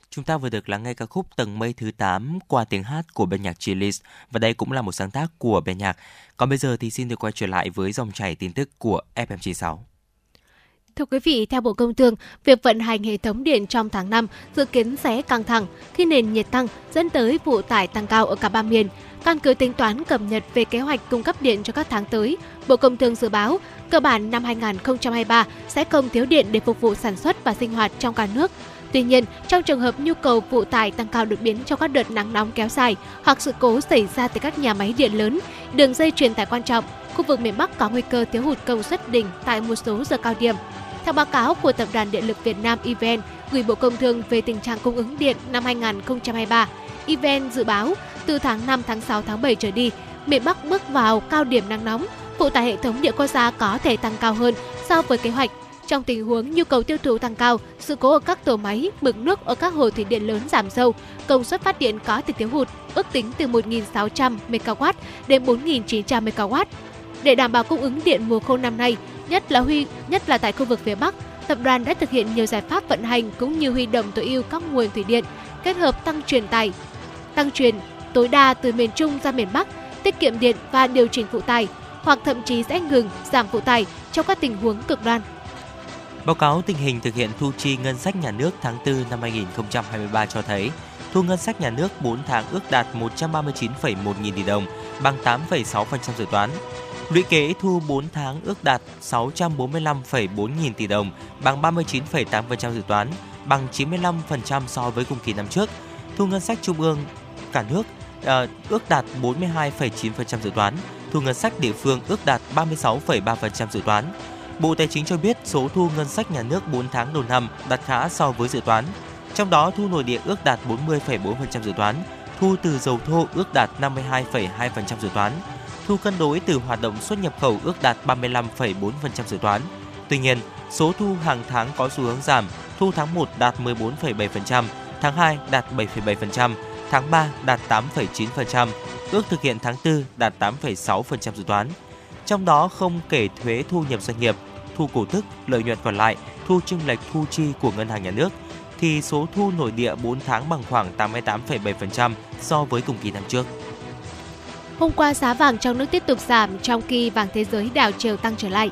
Chúng ta vừa được lắng nghe ca khúc Tầng mây thứ 8 qua tiếng hát của ban nhạc Chili's và đây cũng là một sáng tác của ban nhạc. Còn bây giờ thì xin được quay trở lại với dòng chảy tin tức của FM96. Thưa quý vị, theo Bộ Công Thương, việc vận hành hệ thống điện trong tháng 5 dự kiến sẽ căng thẳng khi nền nhiệt tăng dẫn tới phụ tải tăng cao ở cả ba miền. Căn cứ tính toán cập nhật về kế hoạch cung cấp điện cho các tháng tới, Bộ Công Thương dự báo cơ bản năm 2023 sẽ không thiếu điện để phục vụ sản xuất và sinh hoạt trong cả nước. Tuy nhiên, trong trường hợp nhu cầu phụ tải tăng cao đột biến trong các đợt nắng nóng kéo dài hoặc sự cố xảy ra tại các nhà máy điện lớn, đường dây truyền tải quan trọng, khu vực miền Bắc có nguy cơ thiếu hụt công suất đỉnh tại một số giờ cao điểm. Theo báo cáo của Tập đoàn Điện lực Việt Nam EVN gửi Bộ Công Thương về tình trạng cung ứng điện năm 2023, EVN dự báo từ tháng 5, tháng 6, tháng 7 trở đi, miền Bắc bước vào cao điểm nắng nóng, phụ tải hệ thống điện quốc gia có thể tăng cao hơn so với kế hoạch. Trong tình huống nhu cầu tiêu thụ tăng cao, sự cố ở các tổ máy, mực nước ở các hồ thủy điện lớn giảm sâu, công suất phát điện có thể thiếu hụt, ước tính từ 1.600 MW đến 4.900 MW. Để đảm bảo cung ứng điện mùa khô năm nay, nhất là huy nhất là tại khu vực phía Bắc, tập đoàn đã thực hiện nhiều giải pháp vận hành cũng như huy động tối ưu các nguồn thủy điện, kết hợp tăng truyền tải, tăng truyền tối đa từ miền Trung ra miền Bắc, tiết kiệm điện và điều chỉnh phụ tải, hoặc thậm chí sẽ ngừng giảm phụ tải trong các tình huống cực đoan. Báo cáo tình hình thực hiện thu chi ngân sách nhà nước tháng 4 năm 2023 cho thấy, thu ngân sách nhà nước 4 tháng ước đạt 139,1 nghìn tỷ đồng, bằng 8,6% dự toán. Lũy kế thu 4 tháng ước đạt 645,4 nghìn tỷ đồng, bằng 39,8% dự toán, bằng 95% so với cùng kỳ năm trước. Thu ngân sách trung ương cả nước uh, ước đạt 42,9% dự toán, thu ngân sách địa phương ước đạt 36,3% dự toán. Bộ Tài chính cho biết số thu ngân sách nhà nước 4 tháng đầu năm đạt khá so với dự toán. Trong đó thu nội địa ước đạt 40,4% dự toán, thu từ dầu thô ước đạt 52,2% dự toán, thu cân đối từ hoạt động xuất nhập khẩu ước đạt 35,4% dự toán. Tuy nhiên, số thu hàng tháng có xu hướng giảm, thu tháng 1 đạt 14,7%, tháng 2 đạt 7,7%, tháng 3 đạt 8,9%, ước thực hiện tháng 4 đạt 8,6% dự toán. Trong đó không kể thuế thu nhập doanh nghiệp, thu cổ tức, lợi nhuận còn lại, thu chênh lệch thu chi của ngân hàng nhà nước thì số thu nội địa 4 tháng bằng khoảng 88,7% so với cùng kỳ năm trước. Hôm qua giá vàng trong nước tiếp tục giảm trong khi vàng thế giới đảo chiều tăng trở lại.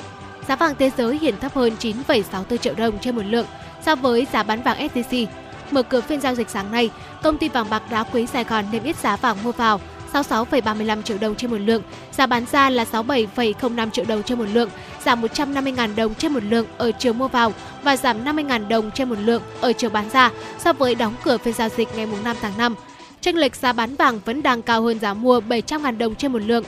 Giá vàng thế giới hiện thấp hơn 9,64 triệu đồng trên một lượng so với giá bán vàng SJC. Mở cửa phiên giao dịch sáng nay, công ty vàng bạc đá quý Sài Gòn niêm yết giá vàng mua vào 66,35 triệu đồng trên một lượng, giá bán ra là 67,05 triệu đồng trên một lượng, giảm 150.000 đồng trên một lượng ở chiều mua vào và giảm 50.000 đồng trên một lượng ở chiều bán ra so với đóng cửa phiên giao dịch ngày 5 tháng 5 chênh lệch giá bán vàng vẫn đang cao hơn giá mua 700.000 đồng trên một lượng.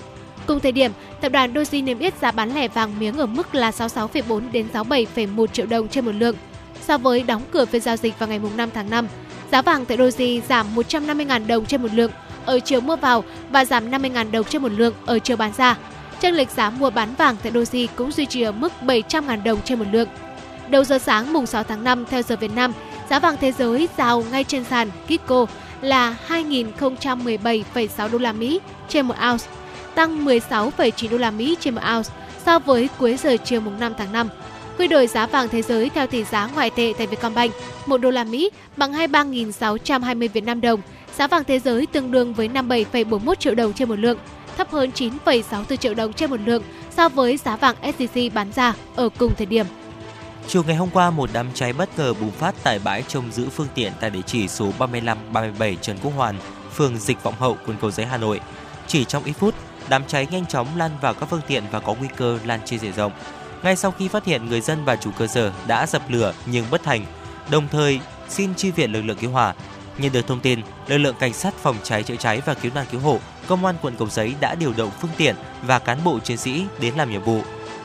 Cùng thời điểm, tập đoàn Doji niêm yết giá bán lẻ vàng miếng ở mức là 66,4 đến 67,1 triệu đồng trên một lượng. So với đóng cửa phiên giao dịch vào ngày 5 tháng 5, giá vàng tại Doji giảm 150.000 đồng trên một lượng ở chiều mua vào và giảm 50.000 đồng trên một lượng ở chiều bán ra. Chênh lệch giá mua bán vàng tại Doji cũng duy trì ở mức 700.000 đồng trên một lượng. Đầu giờ sáng mùng 6 tháng 5 theo giờ Việt Nam, giá vàng thế giới giao ngay trên sàn Kitco là 2.017,6 đô la Mỹ trên một ounce, tăng 16,9 đô la Mỹ trên một ounce so với cuối giờ chiều mùng 5 tháng 5. Quy đổi giá vàng thế giới theo tỷ giá ngoại tệ tại Vietcombank, 1 đô la Mỹ bằng 23.620 Việt Nam đồng, giá vàng thế giới tương đương với 57,41 triệu đồng trên một lượng, thấp hơn 9,64 triệu đồng trên một lượng so với giá vàng SJC bán ra ở cùng thời điểm. Chiều ngày hôm qua, một đám cháy bất ngờ bùng phát tại bãi trông giữ phương tiện tại địa chỉ số 35-37 Trần Quốc Hoàn, phường Dịch Vọng Hậu, quận Cầu Giấy, Hà Nội. Chỉ trong ít phút, đám cháy nhanh chóng lan vào các phương tiện và có nguy cơ lan trên diện rộng. Ngay sau khi phát hiện, người dân và chủ cơ sở đã dập lửa nhưng bất thành, đồng thời xin chi viện lực lượng cứu hỏa. Nhận được thông tin, lực lượng cảnh sát phòng cháy chữa cháy và cứu nạn cứu hộ, công an quận Cầu Giấy đã điều động phương tiện và cán bộ chiến sĩ đến làm nhiệm vụ.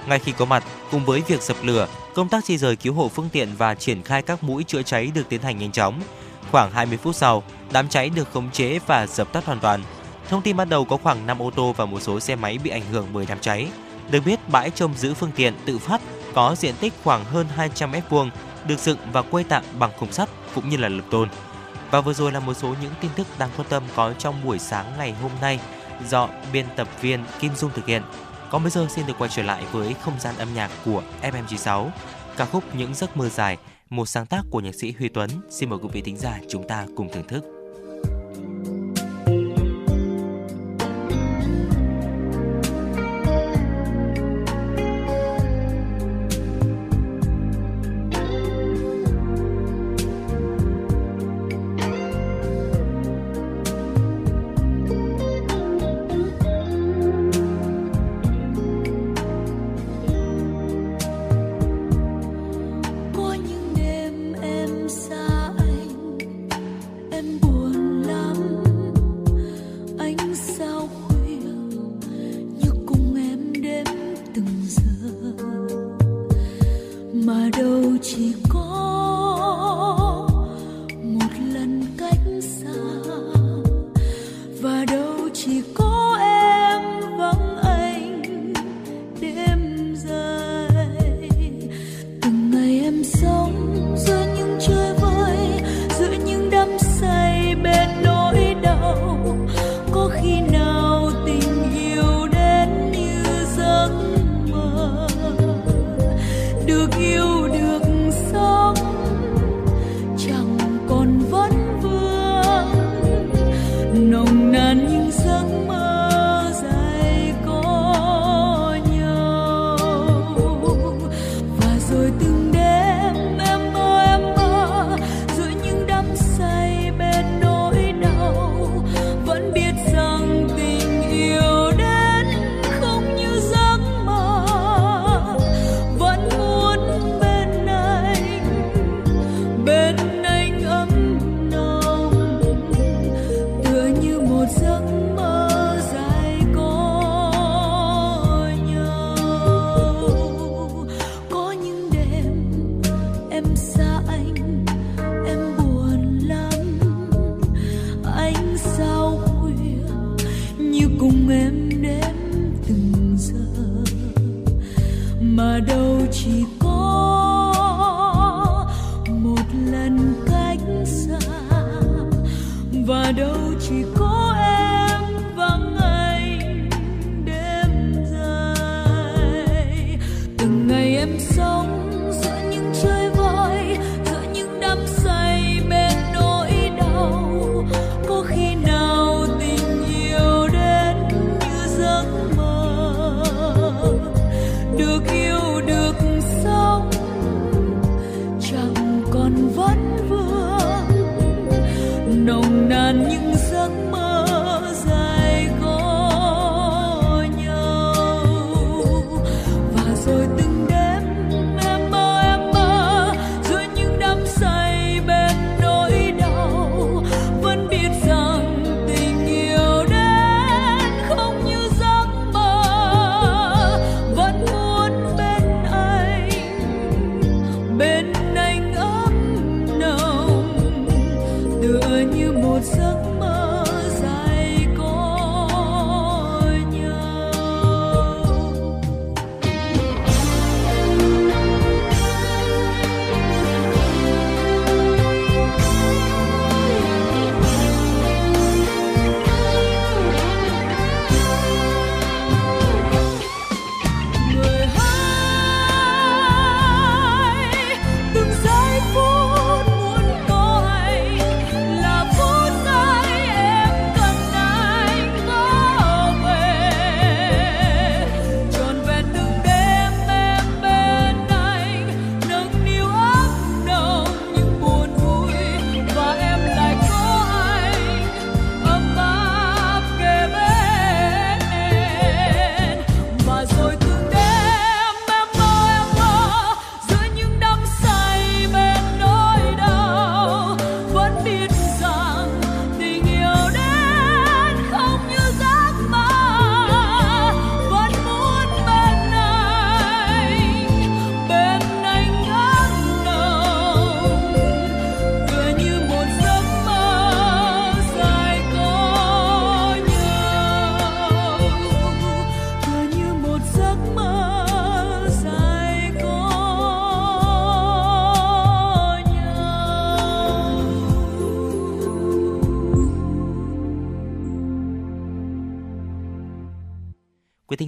Ngay khi có mặt, cùng với việc dập lửa, công tác di rời cứu hộ phương tiện và triển khai các mũi chữa cháy được tiến hành nhanh chóng. Khoảng 20 phút sau, đám cháy được khống chế và dập tắt hoàn toàn. Thông tin ban đầu có khoảng 5 ô tô và một số xe máy bị ảnh hưởng bởi đám cháy. Được biết, bãi trông giữ phương tiện tự phát có diện tích khoảng hơn 200 m2, được dựng và quây tạm bằng khung sắt cũng như là lực tôn. Và vừa rồi là một số những tin tức đáng quan tâm có trong buổi sáng ngày hôm nay do biên tập viên Kim Dung thực hiện. Còn bây giờ xin được quay trở lại với không gian âm nhạc của FM96, ca khúc Những giấc mơ dài, một sáng tác của nhạc sĩ Huy Tuấn. Xin mời quý vị thính giả chúng ta cùng thưởng thức.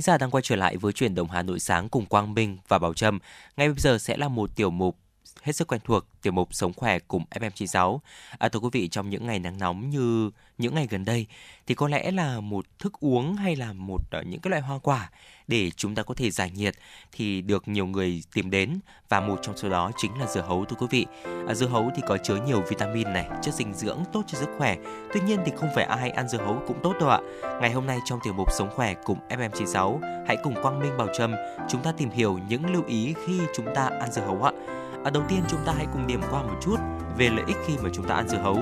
Giả đang quay trở lại với chuyển động Hà Nội sáng cùng Quang Minh và Bảo Trâm. Ngay bây giờ sẽ là một tiểu mục hết sức quen thuộc tiểu mục sống khỏe cùng FM96. À, thưa quý vị trong những ngày nắng nóng như những ngày gần đây thì có lẽ là một thức uống hay là một uh, những cái loại hoa quả để chúng ta có thể giải nhiệt thì được nhiều người tìm đến và một trong số đó chính là dưa hấu thưa quý vị. À, dưa hấu thì có chứa nhiều vitamin này, chất dinh dưỡng tốt cho sức khỏe. Tuy nhiên thì không phải ai ăn dưa hấu cũng tốt đâu ạ. Ngày hôm nay trong tiểu mục sống khỏe cùng FM96, hãy cùng Quang Minh Bảo Trâm chúng ta tìm hiểu những lưu ý khi chúng ta ăn dưa hấu ạ. À, đầu tiên chúng ta hãy cùng điểm qua một chút về lợi ích khi mà chúng ta ăn dưa hấu.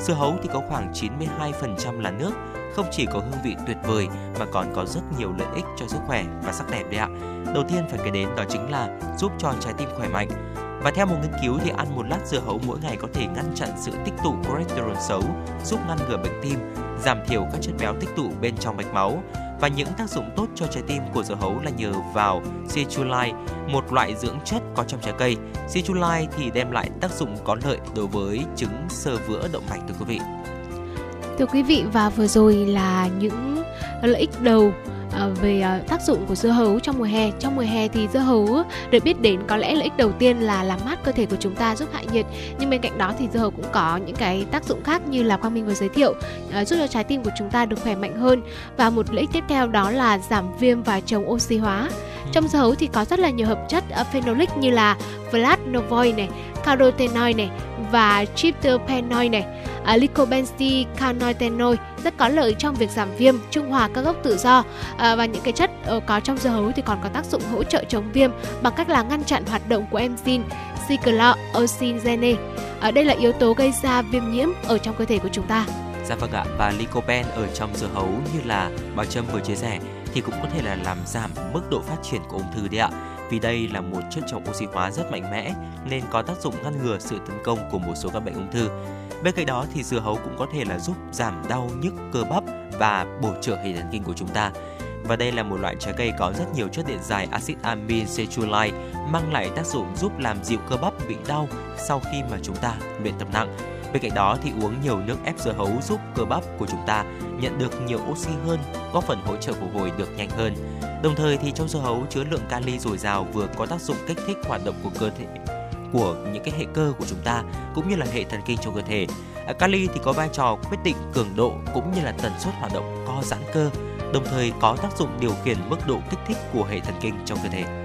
Dưa hấu thì có khoảng 92% là nước, không chỉ có hương vị tuyệt vời mà còn có rất nhiều lợi ích cho sức khỏe và sắc đẹp đấy ạ. Đầu tiên phải kể đến đó chính là giúp cho trái tim khỏe mạnh. Và theo một nghiên cứu thì ăn một lát dưa hấu mỗi ngày có thể ngăn chặn sự tích tụ cholesterol xấu, giúp ngăn ngừa bệnh tim, giảm thiểu các chất béo tích tụ bên trong mạch máu và những tác dụng tốt cho trái tim của dưa hấu là nhờ vào citrulline, một loại dưỡng chất có trong trái cây. Citrulline thì đem lại tác dụng có lợi đối với chứng sơ vữa động mạch thưa quý vị. Thưa quý vị và vừa rồi là những lợi ích đầu Ờ, về ờ, tác dụng của dưa hấu trong mùa hè. Trong mùa hè thì dưa hấu được biết đến có lẽ lợi ích đầu tiên là làm mát cơ thể của chúng ta, giúp hạ nhiệt. Nhưng bên cạnh đó thì dưa hấu cũng có những cái tác dụng khác như là quang minh vừa giới thiệu ờ, giúp cho trái tim của chúng ta được khỏe mạnh hơn. Và một lợi ích tiếp theo đó là giảm viêm và chống oxy hóa. Trong dưa hấu thì có rất là nhiều hợp chất phenolic như là flavonoid này, carotenoid này và tryptophanol này à, lycopene carnotenoid rất có lợi trong việc giảm viêm, trung hòa các gốc tự do à, và những cái chất uh, có trong dưa hấu thì còn có tác dụng hỗ trợ chống viêm bằng cách là ngăn chặn hoạt động của enzyme cyclooxygenase. À, đây là yếu tố gây ra viêm nhiễm ở trong cơ thể của chúng ta. Dạ vâng ạ, và lycopene ở trong dưa hấu như là bà Trâm vừa chia sẻ thì cũng có thể là làm giảm mức độ phát triển của ung thư đấy ạ vì đây là một chất chống oxy hóa rất mạnh mẽ, nên có tác dụng ngăn ngừa sự tấn công của một số các bệnh ung thư. Bên cạnh đó thì dưa hấu cũng có thể là giúp giảm đau nhức, cơ bắp và bổ trợ hệ thần kinh của chúng ta. Và đây là một loại trái cây có rất nhiều chất điện giải axit amin cetulite mang lại tác dụng giúp làm dịu cơ bắp bị đau sau khi mà chúng ta luyện tập nặng. Bên cạnh đó thì uống nhiều nước ép dưa hấu giúp cơ bắp của chúng ta nhận được nhiều oxy hơn, góp phần hỗ trợ phục hồi được nhanh hơn. Đồng thời thì trong dưa hấu chứa lượng kali dồi dào vừa có tác dụng kích thích hoạt động của cơ thể của những cái hệ cơ của chúng ta cũng như là hệ thần kinh trong cơ thể. À, kali thì có vai trò quyết định cường độ cũng như là tần suất hoạt động co giãn cơ, đồng thời có tác dụng điều khiển mức độ kích thích của hệ thần kinh trong cơ thể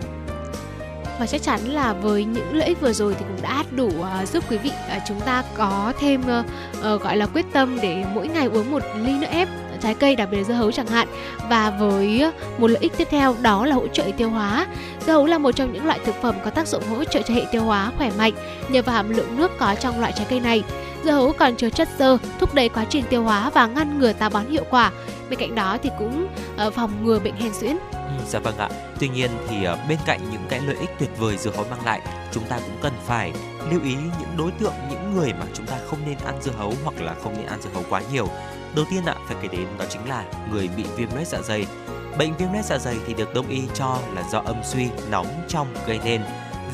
và chắc chắn là với những lợi ích vừa rồi thì cũng đã đủ uh, giúp quý vị uh, chúng ta có thêm uh, uh, gọi là quyết tâm để mỗi ngày uống một ly nước ép trái cây đặc biệt là dưa hấu chẳng hạn. Và với ờ, một lợi ích tiếp theo đó là hỗ trợ tiêu hóa. Dưa hấu là một trong những loại thực phẩm có tác dụng hỗ trợ cho hệ tiêu hóa khỏe mạnh nhờ vào hàm lượng nước có trong loại trái cây này. Dưa hấu còn chứa chất xơ thúc đẩy quá trình tiêu hóa và ngăn ngừa táo bón hiệu quả. Bên cạnh đó thì cũng phòng ngừa bệnh hen suyễn dạ vâng ạ. Tuy nhiên thì ờ, bên cạnh những cái lợi ích tuyệt vời dưa hấu mang lại, chúng ta cũng cần phải lưu ý những đối tượng, những người mà chúng ta không nên ăn dưa hấu hoặc là không nên ăn dưa hấu quá nhiều. Đầu tiên ạ, phải kể đến đó chính là người bị viêm loét dạ dày. Bệnh viêm loét dạ dày thì được đông y cho là do âm suy, nóng trong gây nên.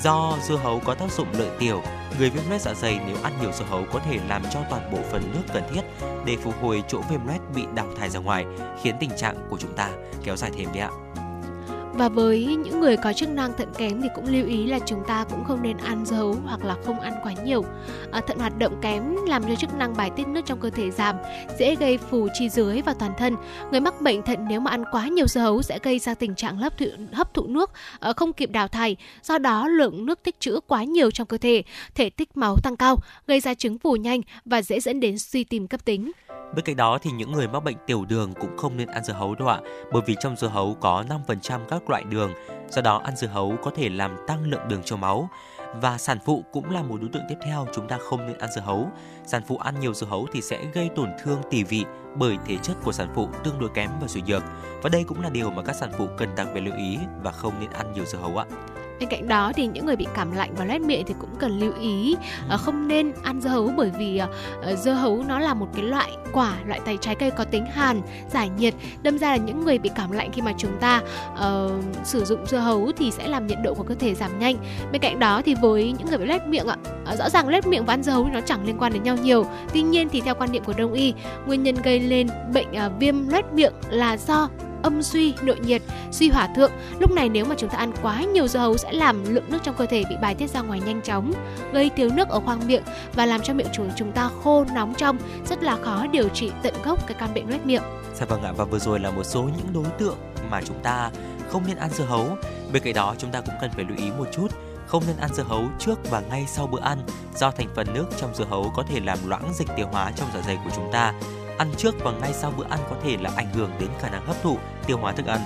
Do dưa hấu có tác dụng lợi tiểu, người viêm loét dạ dày nếu ăn nhiều dưa hấu có thể làm cho toàn bộ phần nước cần thiết để phục hồi chỗ viêm loét bị đào thải ra ngoài, khiến tình trạng của chúng ta kéo dài thêm đấy ạ. Và với những người có chức năng thận kém thì cũng lưu ý là chúng ta cũng không nên ăn dấu hoặc là không ăn quá nhiều. À, thận hoạt động kém làm cho chức năng bài tiết nước trong cơ thể giảm, dễ gây phù chi dưới và toàn thân. Người mắc bệnh thận nếu mà ăn quá nhiều dưa hấu sẽ gây ra tình trạng hấp thụ, hấp thụ nước ờ, không kịp đào thải, do đó lượng nước tích trữ quá nhiều trong cơ thể, thể tích máu tăng cao, gây ra chứng phù nhanh và dễ dẫn đến suy tim cấp tính. Bên cạnh đó thì những người mắc bệnh tiểu đường cũng không nên ăn dưa hấu đâu ạ, bởi vì trong dưa hấu có 5% các loại đường, do đó ăn dưa hấu có thể làm tăng lượng đường trong máu. Và sản phụ cũng là một đối tượng tiếp theo chúng ta không nên ăn dưa hấu. Sản phụ ăn nhiều dưa hấu thì sẽ gây tổn thương tỳ vị bởi thể chất của sản phụ tương đối kém và suy nhược. Và đây cũng là điều mà các sản phụ cần đặc biệt lưu ý và không nên ăn nhiều dưa hấu ạ. Bên cạnh đó thì những người bị cảm lạnh và loét miệng thì cũng cần lưu ý ờ, không nên ăn dưa hấu bởi vì ờ, ờ, dưa hấu nó là một cái loại quả, loại tay trái cây có tính hàn, giải nhiệt. Đâm ra là những người bị cảm lạnh khi mà chúng ta uh, sử dụng dưa hấu thì sẽ làm nhiệt độ của cơ thể giảm nhanh. Bên cạnh đó thì với những người bị loét miệng ạ, rõ ràng loét miệng và ăn dưa hấu nó chẳng liên quan đến nhau nhiều. Tuy nhiên thì theo quan niệm của đông y, nguyên nhân gây lên bệnh uh, viêm loét miệng là do âm suy, nội nhiệt, suy hỏa thượng. Lúc này nếu mà chúng ta ăn quá nhiều dưa hấu sẽ làm lượng nước trong cơ thể bị bài tiết ra ngoài nhanh chóng, gây thiếu nước ở khoang miệng và làm cho miệng chúng chúng ta khô nóng trong, rất là khó điều trị tận gốc cái căn bệnh loét miệng. Dạ vâng ạ và vừa rồi là một số những đối tượng mà chúng ta không nên ăn dưa hấu. Bên cạnh đó chúng ta cũng cần phải lưu ý một chút không nên ăn dưa hấu trước và ngay sau bữa ăn do thành phần nước trong dưa hấu có thể làm loãng dịch tiêu hóa trong dạ dày của chúng ta ăn trước và ngay sau bữa ăn có thể là ảnh hưởng đến khả năng hấp thụ, tiêu hóa thức ăn.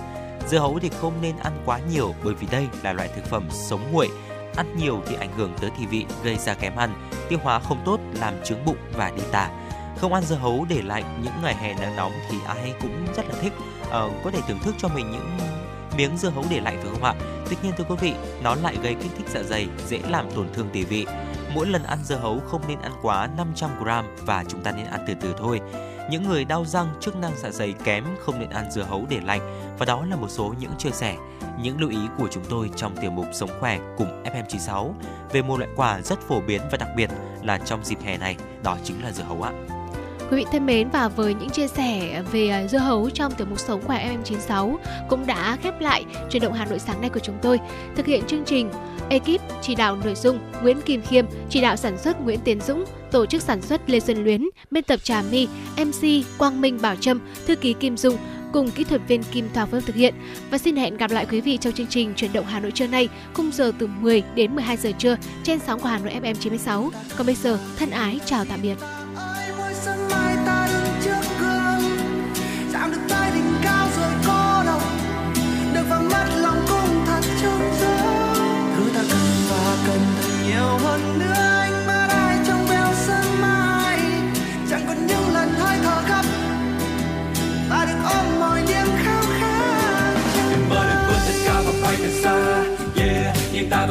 Dưa hấu thì không nên ăn quá nhiều bởi vì đây là loại thực phẩm sống nguội. Ăn nhiều thì ảnh hưởng tới thị vị, gây ra kém ăn, tiêu hóa không tốt, làm trướng bụng và đi tả. Không ăn dưa hấu để lạnh những ngày hè nắng nóng thì ai cũng rất là thích. À, có thể thưởng thức cho mình những miếng dưa hấu để lạnh phải không ạ? Tuy nhiên thưa quý vị, nó lại gây kích thích dạ dày, dễ làm tổn thương tỷ vị. Mỗi lần ăn dưa hấu không nên ăn quá 500 g và chúng ta nên ăn từ từ thôi. Những người đau răng, chức năng dạ dày kém không nên ăn dưa hấu để lạnh. Và đó là một số những chia sẻ, những lưu ý của chúng tôi trong tiểu mục Sống khỏe cùng FM96 về một loại quả rất phổ biến và đặc biệt là trong dịp hè này, đó chính là dưa hấu ạ. Quý vị thân mến và với những chia sẻ về à, dưa hấu trong tiểu mục sống khỏe FM96 cũng đã khép lại chuyển động Hà Nội sáng nay của chúng tôi. Thực hiện chương trình Ekip chỉ đạo nội dung Nguyễn Kim Khiêm, chỉ đạo sản xuất Nguyễn Tiến Dũng, tổ chức sản xuất Lê Xuân Luyến, biên tập Trà My, MC Quang Minh Bảo Trâm, thư ký Kim Dung cùng kỹ thuật viên Kim Thoa Phương thực hiện. Và xin hẹn gặp lại quý vị trong chương trình chuyển động Hà Nội trưa nay, khung giờ từ 10 đến 12 giờ trưa trên sóng của Hà Nội FM 96. Còn bây giờ, thân ái chào tạm biệt. Chạm được tay đỉnh cao rồi trong veo Được vào mắt lòng cũng thật chung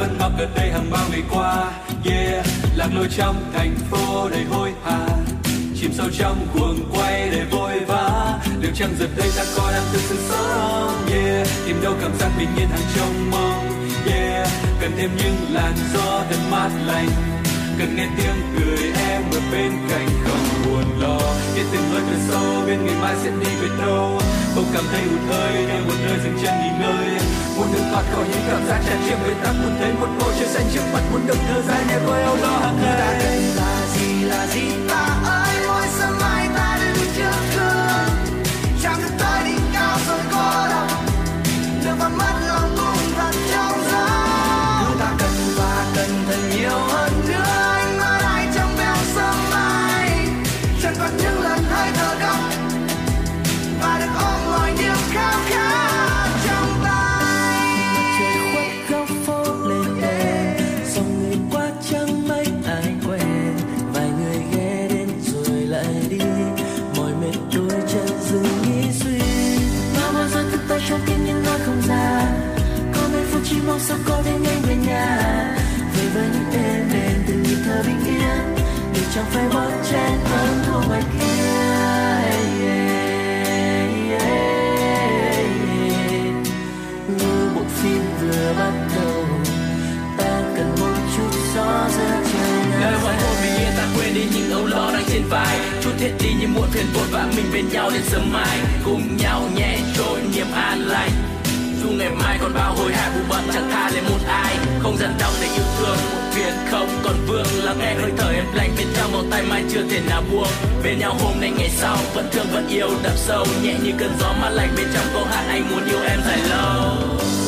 vẫn yeah gần đây hàng bao ngày qua, yeah, lạc lối trong thành phố đầy hối hả. Chìm sâu trong cuồng quay để vội vã, liệu chăng giờ đây ta có đang thực sự sống, yeah, tìm đâu cảm giác bình yên hàng trong mong, yeah cần thêm những làn gió thật mát lành. Cần nghe tiếng cười em ở bên cạnh, không buồn lo. Biết từng hơi thật sâu biết ngày mai sẽ đi về đâu. Không cảm thấy hụt hơi nơi một nơi dừng chân nghỉ ngơi. Muốn được thoát khỏi những cảm giác tràn trề bế tắc, muốn thấy một bầu trời xanh trước mắt muốn được thở dài nhẹ tôi âu lo hàng ngày. Ta là gì là gì ta? Chẳng phải bỏ chen hơn ngoài kia. Như bộ phim vừa bắt đầu, ta cần một chút gió giữa trời hôn bình yên ta quên đi những âu lo đang trên vai. Chút hết đi như muộn phiền vội vã mình bên nhau đến sớm mai. Cùng nhau nhẹ trôi, niềm an lành dù ngày mai còn bao hối hả, bù bận chẳng tha lên một ai. Không dần đau để yêu thương, một việc không còn vương. Lắng nghe hơi thở em lạnh bên trong vòng tay mai chưa thể nào buông. Bên nhau hôm nay ngày sau, vẫn thương vẫn yêu đậm sâu nhẹ như cơn gió mát lạnh bên trong. Câu hát anh muốn yêu em dài lâu.